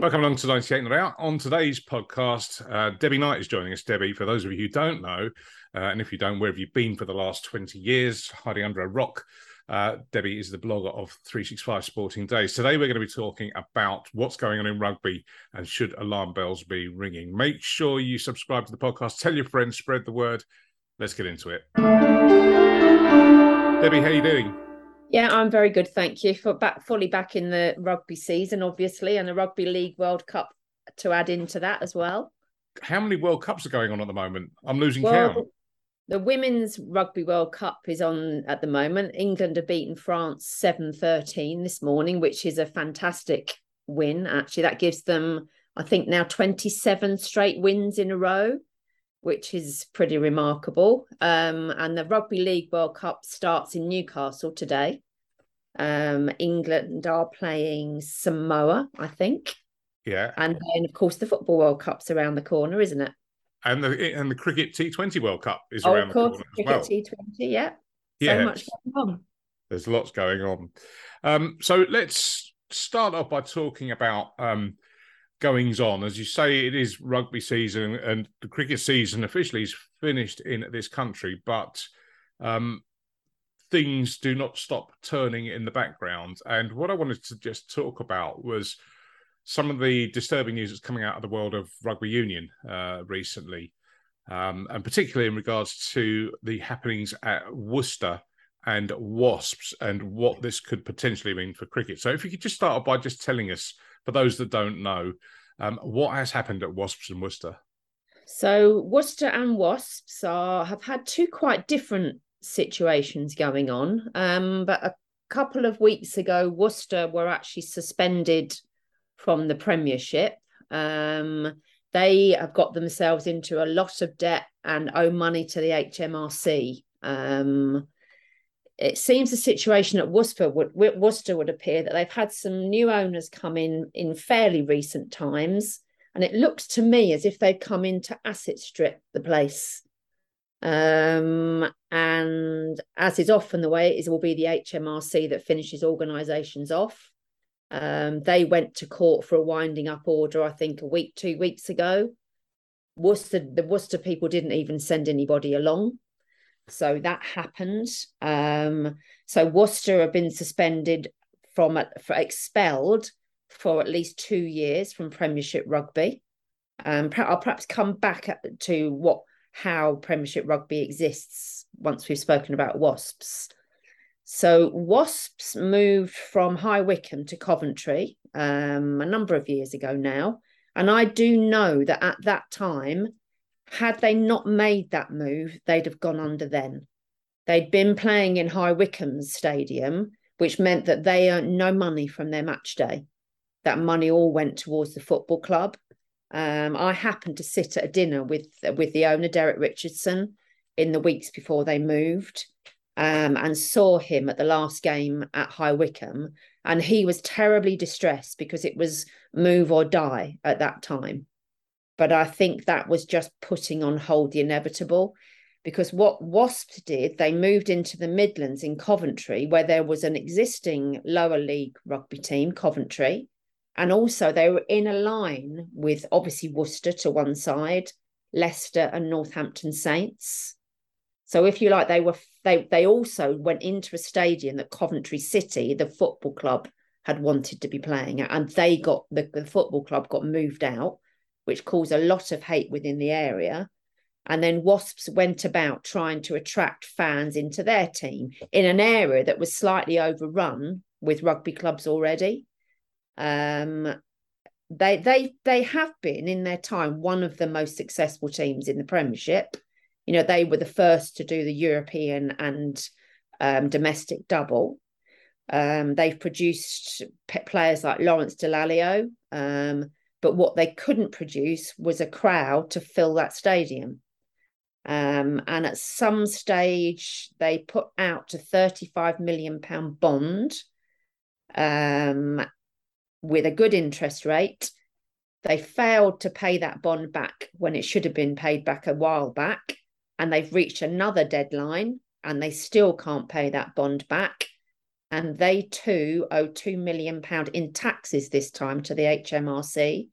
Welcome along to 98 Not Out. On today's podcast, uh, Debbie Knight is joining us. Debbie, for those of you who don't know, uh, and if you don't, where have you been for the last 20 years, hiding under a rock? Uh, Debbie is the blogger of 365 Sporting Days. Today, we're going to be talking about what's going on in rugby and should alarm bells be ringing. Make sure you subscribe to the podcast, tell your friends, spread the word. Let's get into it. Debbie, how are you doing? Yeah, I'm very good, thank you. For back fully back in the rugby season, obviously, and the Rugby League World Cup to add into that as well. How many World Cups are going on at the moment? I'm losing well, count. The Women's Rugby World Cup is on at the moment. England have beaten France 7-13 this morning, which is a fantastic win. Actually, that gives them, I think, now 27 straight wins in a row which is pretty remarkable. Um, and the Rugby League World Cup starts in Newcastle today. Um, England are playing Samoa, I think. Yeah. And then, of course, the Football World Cup's around the corner, isn't it? And the and the Cricket T20 World Cup is oh, around of course, the corner Cricket well. T20, yeah. Yeah. So much going on. There's lots going on. Um, so let's start off by talking about um, goings on. As you say, it is rugby season, and the cricket season officially is finished in this country, but um, things do not stop turning in the background. And what I wanted to just talk about was some of the disturbing news that's coming out of the world of rugby union uh, recently, um, and particularly in regards to the happenings at Worcester and Wasps and what this could potentially mean for cricket. So, if you could just start by just telling us for those that don't know, um, what has happened at Wasps and Worcester? So Worcester and Wasps are have had two quite different situations going on. Um, but a couple of weeks ago, Worcester were actually suspended from the Premiership. Um, they have got themselves into a lot of debt and owe money to the HMRC. Um, it seems the situation at Worcester would, Worcester would appear that they've had some new owners come in in fairly recent times, and it looks to me as if they've come in to asset strip the place. Um, and as is often the way, it will be the HMRC that finishes organisations off. Um, they went to court for a winding up order, I think, a week, two weeks ago. Worcester, the Worcester people didn't even send anybody along. So that happened. Um, so Worcester have been suspended from for expelled for at least two years from Premiership rugby. Um, I'll perhaps come back to what how Premiership rugby exists once we've spoken about Wasps. So Wasps moved from High Wycombe to Coventry um, a number of years ago now, and I do know that at that time had they not made that move, they'd have gone under then. They'd been playing in High Wycombe's stadium, which meant that they earned no money from their match day. That money all went towards the football club. Um, I happened to sit at a dinner with with the owner, Derek Richardson, in the weeks before they moved, um, and saw him at the last game at High Wycombe, and he was terribly distressed because it was move or die at that time. But I think that was just putting on hold the inevitable because what Wasps did, they moved into the Midlands in Coventry, where there was an existing lower league rugby team, Coventry. And also they were in a line with obviously Worcester to one side, Leicester and Northampton Saints. So if you like, they were they they also went into a stadium that Coventry City, the football club, had wanted to be playing at, and they got the, the football club got moved out which caused a lot of hate within the area. And then Wasps went about trying to attract fans into their team in an area that was slightly overrun with rugby clubs already. Um, they they they have been in their time one of the most successful teams in the Premiership. You know, they were the first to do the European and um, domestic double. Um, they've produced players like Lawrence Dallaglio, um, but what they couldn't produce was a crowd to fill that stadium. Um, and at some stage, they put out a 35 million pound bond um, with a good interest rate. They failed to pay that bond back when it should have been paid back a while back. And they've reached another deadline and they still can't pay that bond back. And they too owe two million pound in taxes this time to the HMRC.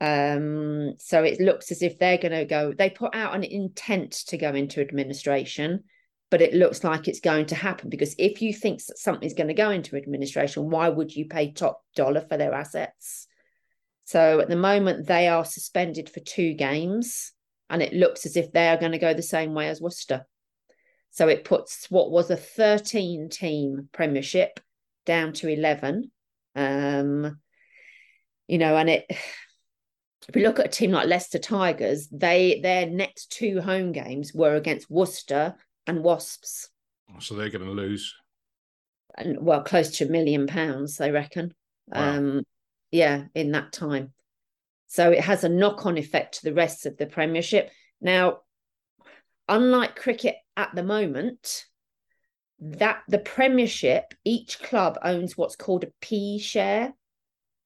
Um, so it looks as if they're going to go. They put out an intent to go into administration, but it looks like it's going to happen because if you think that something's going to go into administration, why would you pay top dollar for their assets? So at the moment, they are suspended for two games, and it looks as if they are going to go the same way as Worcester. So it puts what was a 13 team premiership down to 11. Um, you know, and it if we look at a team like Leicester Tigers, they their next two home games were against Worcester and Wasps. So they're going to lose. And well, close to a million pounds, they reckon. Wow. Um, yeah, in that time. So it has a knock-on effect to the rest of the Premiership. Now, unlike cricket at the moment, that the Premiership, each club owns what's called a P share.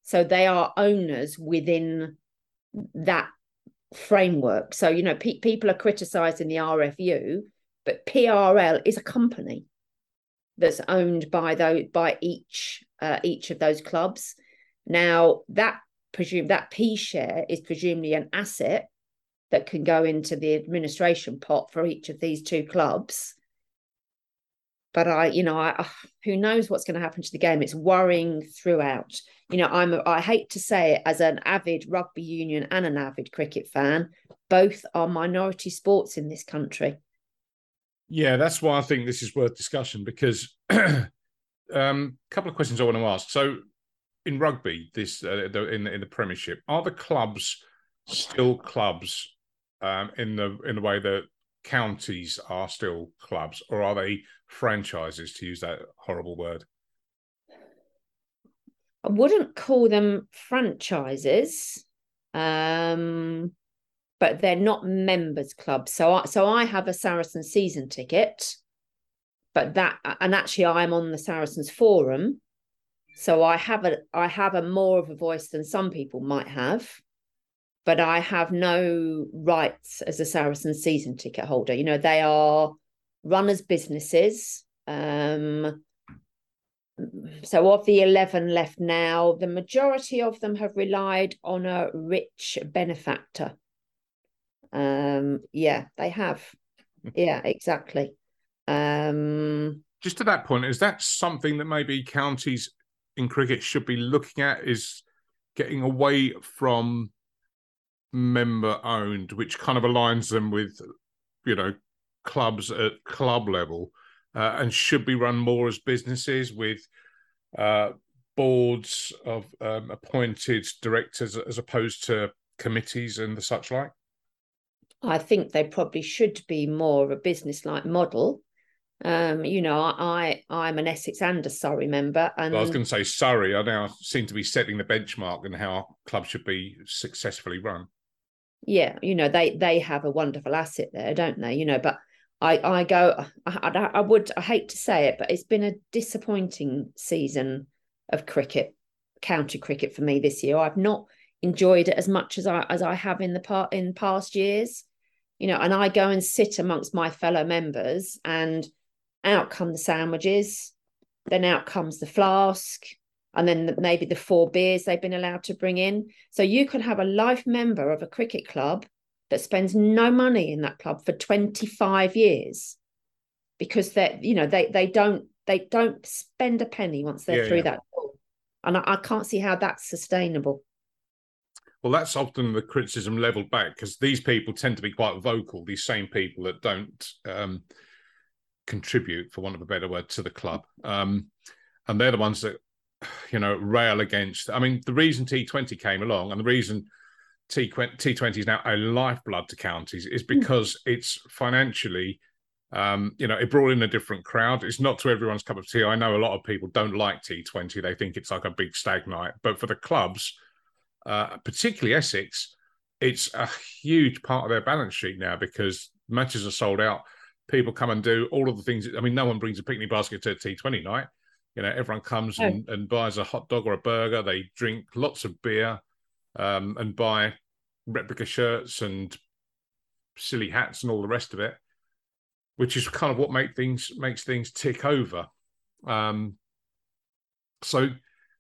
So they are owners within that framework. So, you know, pe- people are criticizing the RFU, but PRL is a company that's owned by those by each uh, each of those clubs. Now that presume that P share is presumably an asset that can go into the administration pot for each of these two clubs. But I, you know, I, who knows what's going to happen to the game? It's worrying throughout. You know, I'm I hate to say it as an avid rugby union and an avid cricket fan, both are minority sports in this country. Yeah, that's why I think this is worth discussion because a um, couple of questions I want to ask. So, in rugby, this uh, the, in in the Premiership, are the clubs still clubs um, in the in the way that counties are still clubs, or are they franchises? To use that horrible word, I wouldn't call them franchises. Um, but they're not members clubs. So I, so I have a Saracen season ticket, but that and actually I'm on the Saracens forum, so I have a I have a more of a voice than some people might have, but I have no rights as a Saracen season ticket holder. You know they are run as businesses. Um, so of the 11 left now the majority of them have relied on a rich benefactor um, yeah, they have. Yeah, exactly. Um, Just to that point, is that something that maybe counties in cricket should be looking at? Is getting away from member owned, which kind of aligns them with, you know, clubs at club level, uh, and should be run more as businesses with uh, boards of um, appointed directors as opposed to committees and the such like? I think they probably should be more of a business-like model. Um, you know, I I'm an Essex and a Surrey member, and well, I was going to say Surrey I now seem to be setting the benchmark in how clubs should be successfully run. Yeah, you know they they have a wonderful asset there, don't they? You know, but I I go I, I, would I hate to say it, but it's been a disappointing season of cricket, county cricket for me this year. I've not enjoyed it as much as I as I have in the part in past years you know, and I go and sit amongst my fellow members, and out come the sandwiches, then out comes the flask, and then maybe the four beers they've been allowed to bring in. So you can have a life member of a cricket club that spends no money in that club for 25 years because they you know they they don't they don't spend a penny once they're yeah, through yeah. that door. And I, I can't see how that's sustainable. Well, that's often the criticism leveled back because these people tend to be quite vocal. These same people that don't um, contribute, for want of a better word, to the club, um, and they're the ones that you know rail against. I mean, the reason T20 came along and the reason T20 is now a lifeblood to counties is hmm. because it's financially. Um, you know, it brought in a different crowd. It's not to everyone's cup of tea. I know a lot of people don't like T20. They think it's like a big stag night. But for the clubs, uh, particularly Essex, it's a huge part of their balance sheet now because matches are sold out. People come and do all of the things. I mean, no one brings a picnic basket to a T20 night. You know, everyone comes oh. and, and, buys a hot dog or a burger. They drink lots of beer um, and buy replica shirts and silly hats and all the rest of it, which is kind of what make things makes things tick over. Um, so,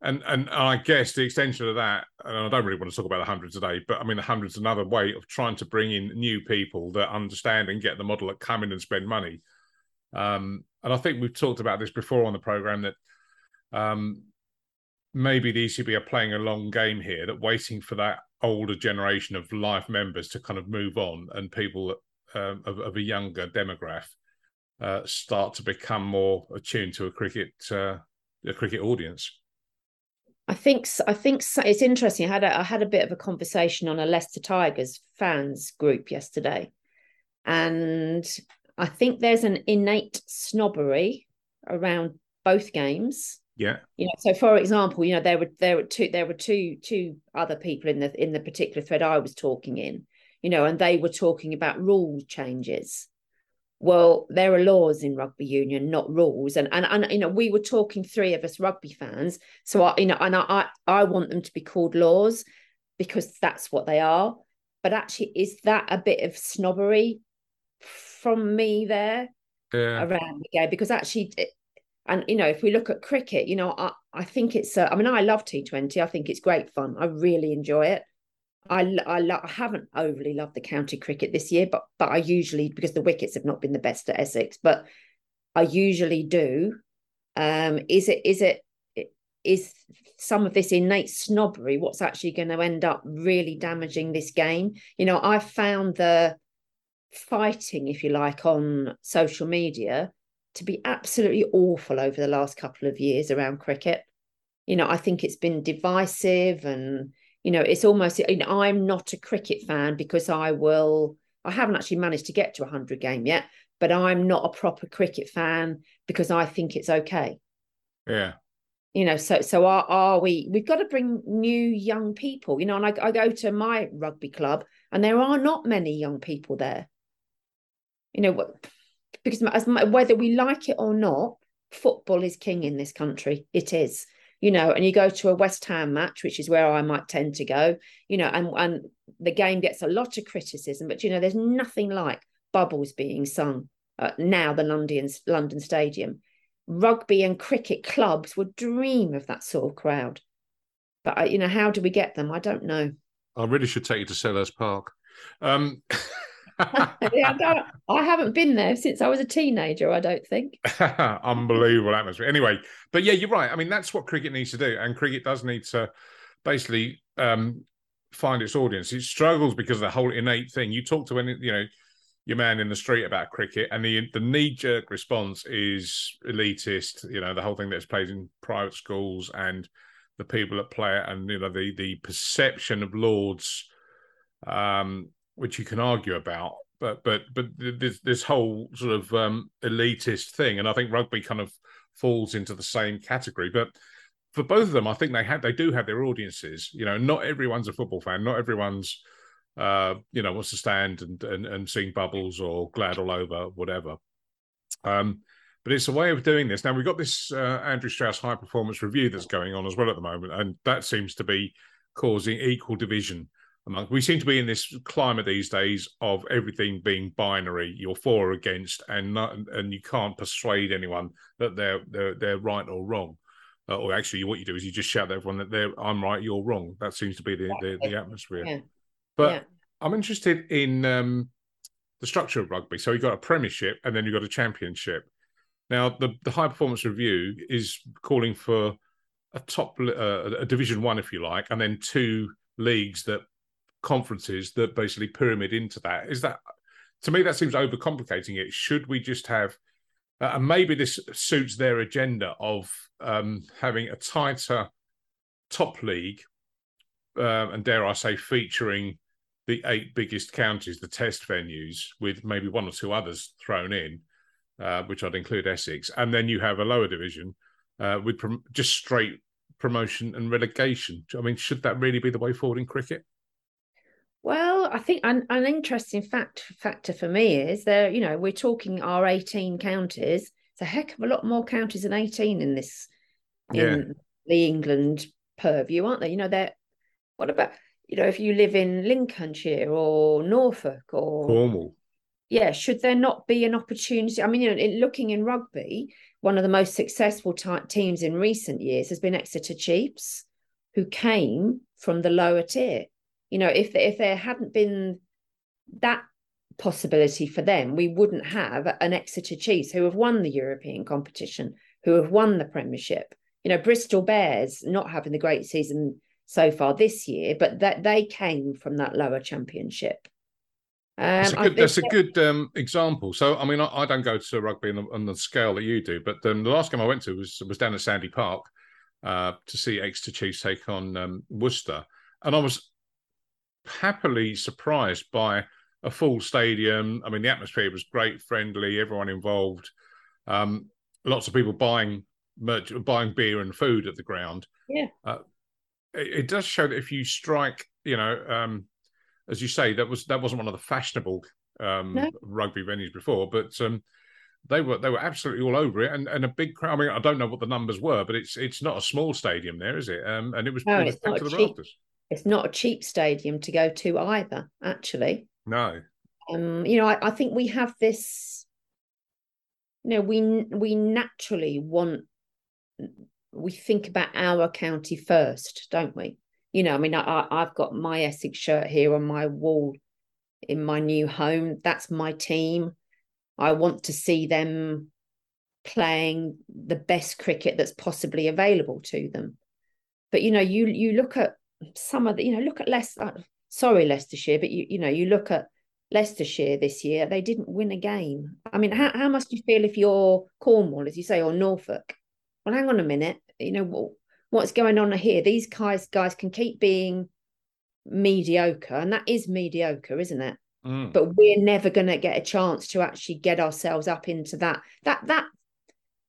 and and I guess the extension of that, and I don't really want to talk about the hundred today, but I mean the hundred's another way of trying to bring in new people that understand and get the model that come in and spend money. Um, and I think we've talked about this before on the program that um, maybe the ECB are playing a long game here, that waiting for that older generation of life members to kind of move on and people um, of, of, a younger demographic uh, start to become more attuned to a cricket uh, a cricket audience. I think I think it's interesting. I had a, I had a bit of a conversation on a Leicester Tigers fans group yesterday, and I think there's an innate snobbery around both games. Yeah. You know, so for example, you know, there were there were two there were two two other people in the in the particular thread I was talking in, you know, and they were talking about rule changes. Well, there are laws in rugby union, not rules. And and and you know, we were talking three of us rugby fans. So I, you know, and I I want them to be called laws because that's what they are. But actually, is that a bit of snobbery from me there yeah. around the game? Because actually, and you know, if we look at cricket, you know, I, I think it's. Uh, I mean, I love T Twenty. I think it's great fun. I really enjoy it. I I, lo- I haven't overly loved the county cricket this year, but but I usually because the wickets have not been the best at Essex, but I usually do. Um, is it is it is some of this innate snobbery what's actually going to end up really damaging this game? You know, I found the fighting, if you like, on social media to be absolutely awful over the last couple of years around cricket. You know, I think it's been divisive and, you know, it's almost, you know, I'm not a cricket fan because I will, I haven't actually managed to get to a 100 game yet, but I'm not a proper cricket fan because I think it's okay. Yeah. You know, so so are, are we? We've got to bring new young people. You know, and I, I go to my rugby club, and there are not many young people there. You know, because as whether we like it or not, football is king in this country. It is, you know. And you go to a West Ham match, which is where I might tend to go, you know, and and the game gets a lot of criticism, but you know, there's nothing like bubbles being sung uh, now. The London London Stadium, rugby and cricket clubs would dream of that sort of crowd. But uh, you know, how do we get them? I don't know. I really should take you to Selhurst Park. Um... I, I, haven't been there since I was a teenager. I don't think. Unbelievable atmosphere. Anyway, but yeah, you're right. I mean, that's what cricket needs to do, and cricket does need to basically um, find its audience. It struggles because of the whole innate thing. You talk to any, you know, your man in the street about cricket, and the the knee jerk response is elitist. You know, the whole thing that's played in private schools and the people that play it, and you know, the the perception of Lords um, which you can argue about. But but but this this whole sort of um, elitist thing, and I think rugby kind of falls into the same category. But for both of them, I think they have they do have their audiences. You know, not everyone's a football fan. Not everyone's uh, you know wants to stand and and, and sing bubbles or glad all over whatever. Um, but it's a way of doing this. Now we've got this uh, Andrew Strauss high performance review that's going on as well at the moment, and that seems to be causing equal division among we seem to be in this climate these days of everything being binary. You're for or against and not, and you can't persuade anyone that they're they're, they're right or wrong. Uh, or actually what you do is you just shout at everyone that they're i'm right you're wrong. That seems to be the the, the atmosphere. Yeah. but yeah. i'm interested in um, the structure of rugby. So you've got a premiership and then you've got a championship. Now the the high performance review is calling for a top uh, a division one if you like and then two leagues that conferences that basically pyramid into that. Is that to me that seems overcomplicating it? Should we just have uh, and maybe this suits their agenda of um, having a tighter top league, uh, and dare I say, featuring the eight biggest counties, the test venues, with maybe one or two others thrown in, uh, which I'd include Essex, and then you have a lower division uh, with prom- just straight promotion and relegation. I mean, should that really be the way forward in cricket? Well, I think an, an interesting fact factor for me is there, you know, we're talking our 18 counties. It's a heck of a lot more counties than 18 in this yeah. in the England purview, aren't they? You know, they're what about you know, if you live in Lincolnshire or Norfolk or Cornwall. yeah, should there not be an opportunity? I mean, you know, in, looking in rugby, one of the most successful t- teams in recent years has been Exeter Chiefs, who came from the lower tier. You know, if if there hadn't been that possibility for them, we wouldn't have an Exeter Chiefs who have won the European competition, who have won the Premiership. You know, Bristol Bears not having the great season so far this year, but that they came from that lower championship. Um, that's a good, that's a good um, example. So, I mean, I, I, don't go to rugby on the, on the scale that you do, but um, the last game I went to was was down at Sandy Park uh, to see Exeter Chiefs take on um, Worcester, and I was happily surprised by a full stadium. I mean, the atmosphere was great, friendly, everyone involved. Um, lots of people buying merch, buying beer and food at the ground. Yeah, uh, it, it, does show that if you strike, you know um, as you say, that was that wasn't one of the fashionable um, no. rugby venues before, but um, they were they were absolutely all over it, and, and a big crowd. I mean, I don't know what the numbers were, but it's it's not a small stadium there, is it? Um, and it was, no, it it's not to the cheap, rafters. It's not a cheap stadium to go to either, actually. No. Um, you know, I, I think we have this. You know, we we naturally want we think about our county first, don't we? you know, I mean, I, I've got my Essex shirt here on my wall in my new home. That's my team. I want to see them playing the best cricket that's possibly available to them. But you know, you you look at some of the, you know, look at Leicester. Uh, sorry, Leicestershire, but you you know, you look at Leicestershire this year. They didn't win a game. I mean, how how must you feel if you're Cornwall, as you say, or Norfolk? Well, hang on a minute. You know, what's going on here. These guys guys can keep being mediocre, and that is mediocre, isn't it? Mm. But we're never going to get a chance to actually get ourselves up into that. That that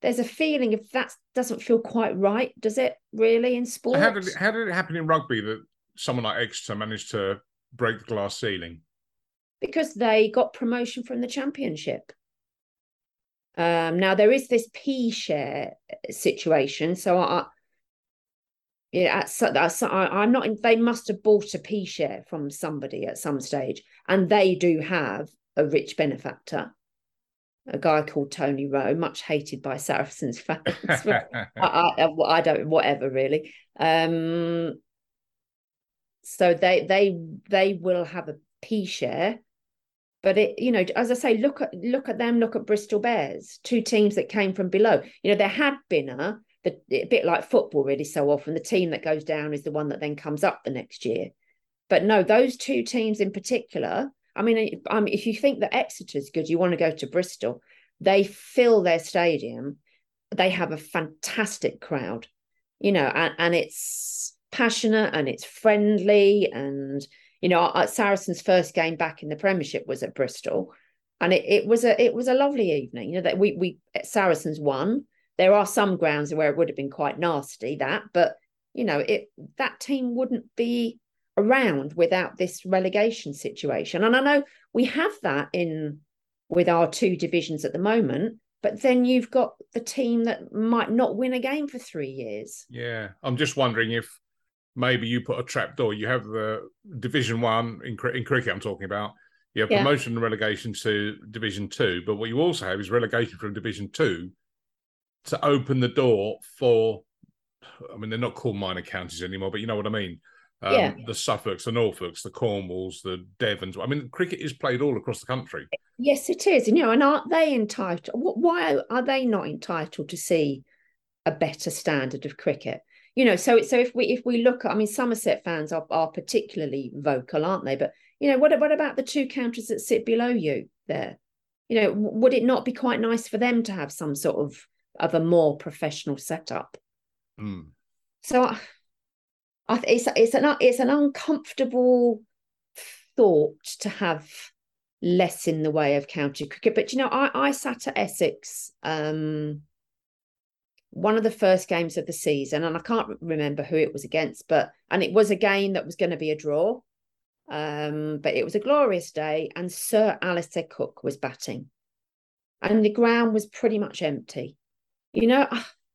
there's a feeling if that doesn't feel quite right, does it? Really in sport? How did it, how did it happen in rugby that someone like Exeter managed to break the glass ceiling? Because they got promotion from the championship. Um, now there is this P share situation, so I, yeah, at, I'm not. They must have bought a P share from somebody at some stage, and they do have a rich benefactor, a guy called Tony Rowe, much hated by Saracens fans. I, I, I, don't, whatever, really. Um, so they they they will have a P share, but it, you know, as I say, look at look at them. Look at Bristol Bears, two teams that came from below. You know, there had been a the, a bit like football, really. So often the team that goes down is the one that then comes up the next year. But no, those two teams in particular. I mean, if you think that Exeter's good, you want to go to Bristol. They fill their stadium. They have a fantastic crowd, you know, and, and it's passionate and it's friendly. And you know, uh, Saracens' first game back in the Premiership was at Bristol, and it, it was a it was a lovely evening. You know that we we Saracens won there are some grounds where it would have been quite nasty that, but you know, it that team wouldn't be around without this relegation situation. And I know we have that in with our two divisions at the moment, but then you've got the team that might not win a game for three years. Yeah, I'm just wondering if maybe you put a trap door. You have the Division One in, in cricket. I'm talking about. You have yeah. promotion and relegation to Division Two, but what you also have is relegation from Division Two to open the door for I mean, they're not called minor counties anymore, but you know what I mean. Um, yeah. The Suffolks, the Norfolks, the Cornwalls, the Devons. I mean, cricket is played all across the country. Yes, it is. And you know, and aren't they entitled? Why are they not entitled to see a better standard of cricket? You know, so so if we if we look at, I mean, Somerset fans are are particularly vocal, aren't they? But you know, what what about the two counties that sit below you there? You know, would it not be quite nice for them to have some sort of of a more professional setup. Mm. So I, I, it's it's an it's an uncomfortable thought to have less in the way of county cricket. But you know, I I sat at Essex. Um, one of the first games of the season, and I can't remember who it was against, but and it was a game that was going to be a draw. Um, but it was a glorious day, and Sir Alastair Cook was batting, and the ground was pretty much empty. You know,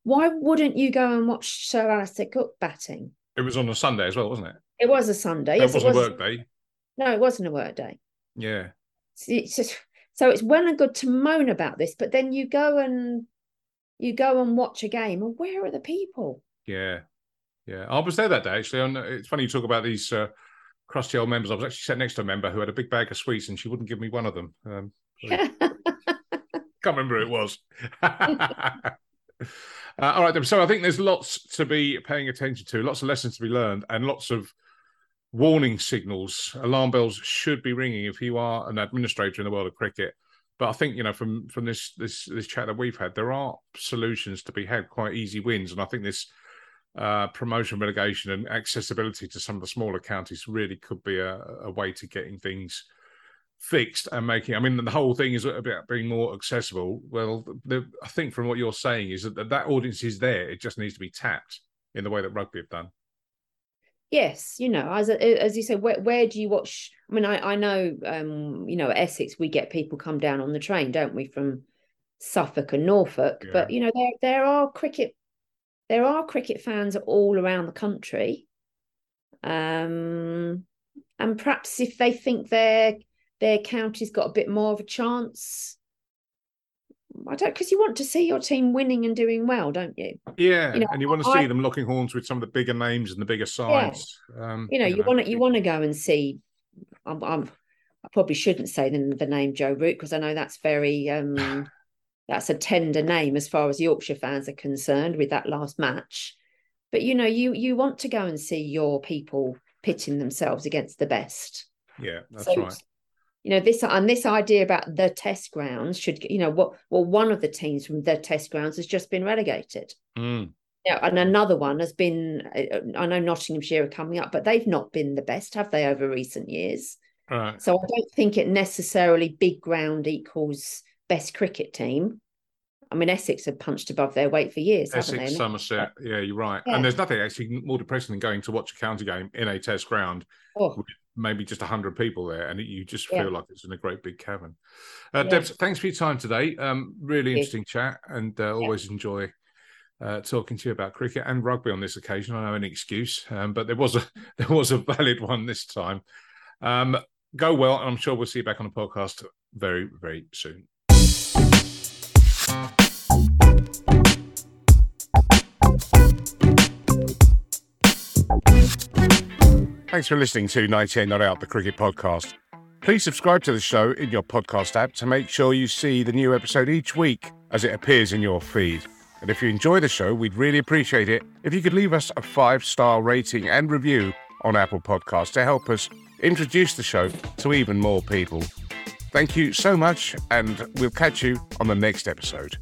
why wouldn't you go and watch Sir Alastair Cook batting? It was on a Sunday as well, wasn't it? It was a Sunday. It wasn't it was. a work day. No, it wasn't a work day. Yeah. It's just, So it's well and good to moan about this, but then you go and you go and watch a game, and where are the people? Yeah, yeah. I was there that day actually. And it's funny you talk about these uh, crusty old members. I was actually sat next to a member who had a big bag of sweets, and she wouldn't give me one of them. Um, can't remember who it was. uh, all right, so I think there's lots to be paying attention to, lots of lessons to be learned, and lots of warning signals, alarm bells should be ringing if you are an administrator in the world of cricket. But I think you know from from this this this chat that we've had, there are solutions to be had, quite easy wins, and I think this uh, promotion, relegation, and accessibility to some of the smaller counties really could be a, a way to getting things fixed and making. I mean, the whole thing is about being more accessible. Well, the, I think from what you're saying is that that audience is there. It just needs to be tapped in the way that rugby have done. Yes, you know, as as you said, where where do you watch? I mean, I I know, um, you know, Essex, we get people come down on the train, don't we, from Suffolk and Norfolk? Yeah. But you know, there there are cricket, there are cricket fans all around the country, um, and perhaps if they think their their county's got a bit more of a chance, I don't because you want to see your team winning and doing well, don't you? Yeah, you know, and you want to I, see them locking horns with some of the bigger names and the bigger sides. Yeah. Um, you know, you, you know. want to you want to go and see. I'm, I'm i probably shouldn't say the, the name Joe Root because I know that's very um, that's a tender name as far as Yorkshire fans are concerned with that last match. But you know, you you want to go and see your people pitting themselves against the best. Yeah, that's so, right you know this and this idea about the test grounds should you know what well one of the teams from the test grounds has just been relegated mm. yeah, and another one has been i know nottinghamshire are coming up but they've not been the best have they over recent years right. so i don't think it necessarily big ground equals best cricket team I mean, Essex have punched above their weight for years. Essex, Somerset, yeah, you're right. Yeah. And there's nothing actually more depressing than going to watch a county game in a Test ground oh. with maybe just 100 people there and you just feel yeah. like it's in a great big cavern uh, yeah. debs thanks for your time today um, really interesting chat and uh, always yeah. enjoy uh, talking to you about cricket and rugby on this occasion i know an excuse um, but there was a there was a valid one this time um, go well and i'm sure we'll see you back on the podcast very very soon Thanks for listening to 98 Not Out, the cricket podcast. Please subscribe to the show in your podcast app to make sure you see the new episode each week as it appears in your feed. And if you enjoy the show, we'd really appreciate it if you could leave us a five star rating and review on Apple Podcasts to help us introduce the show to even more people. Thank you so much, and we'll catch you on the next episode.